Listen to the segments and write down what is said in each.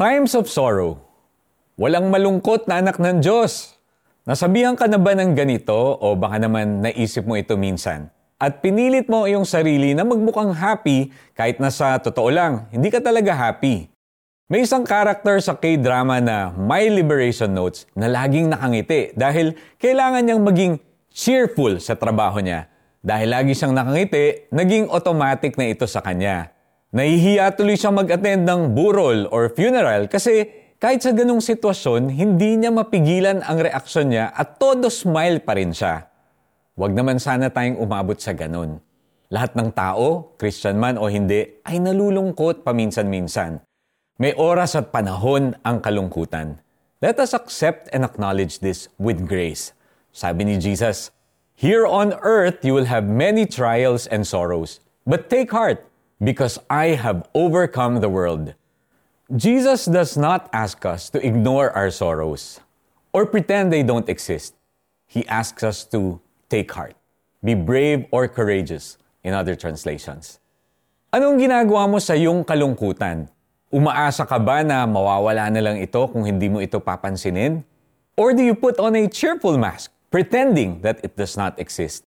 Times of sorrow. Walang malungkot na anak ng Diyos. Nasabihan ka na ba ng ganito o baka naman naisip mo ito minsan? At pinilit mo iyong sarili na magmukhang happy kahit na sa totoo lang, hindi ka talaga happy. May isang karakter sa K-drama na My Liberation Notes na laging nakangiti dahil kailangan niyang maging cheerful sa trabaho niya. Dahil lagi siyang nakangiti, naging automatic na ito sa kanya. Nahihiya tuloy siya mag-attend ng burol or funeral kasi kahit sa ganong sitwasyon, hindi niya mapigilan ang reaksyon niya at todo smile pa rin siya. Huwag naman sana tayong umabot sa ganon. Lahat ng tao, Christian man o hindi, ay nalulungkot paminsan-minsan. May oras at panahon ang kalungkutan. Let us accept and acknowledge this with grace. Sabi ni Jesus, Here on earth you will have many trials and sorrows, but take heart, because I have overcome the world. Jesus does not ask us to ignore our sorrows or pretend they don't exist. He asks us to take heart, be brave or courageous in other translations. Anong ginagawa mo sa iyong kalungkutan? Umaasa ka ba na mawawala na lang ito kung hindi mo ito papansinin? Or do you put on a cheerful mask, pretending that it does not exist?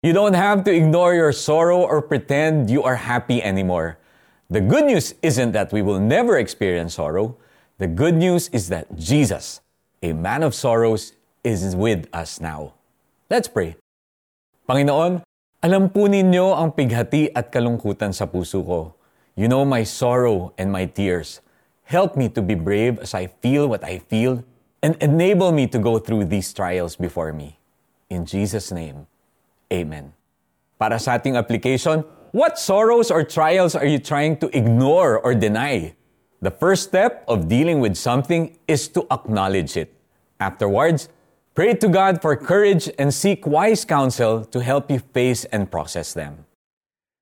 You don't have to ignore your sorrow or pretend you are happy anymore. The good news isn't that we will never experience sorrow. The good news is that Jesus, a man of sorrows, is with us now. Let's pray. Panginoon, alam po ninyo ang pighati at kalungkutan sa puso ko. You know my sorrow and my tears. Help me to be brave as I feel what I feel and enable me to go through these trials before me. In Jesus' name. Amen. Para sa ating application, what sorrows or trials are you trying to ignore or deny? The first step of dealing with something is to acknowledge it. Afterwards, pray to God for courage and seek wise counsel to help you face and process them.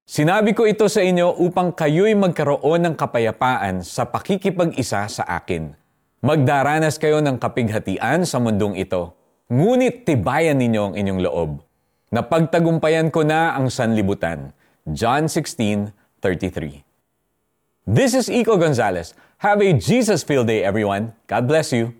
Sinabi ko ito sa inyo upang kayo'y magkaroon ng kapayapaan sa pakikipag-isa sa akin. Magdaranas kayo ng kapighatian sa mundong ito, ngunit tibayan ninyo ang inyong loob Napagtagumpayan ko na ang sanlibutan. John 16:33. This is Iko Gonzalez. Have a Jesus-filled day, everyone. God bless you.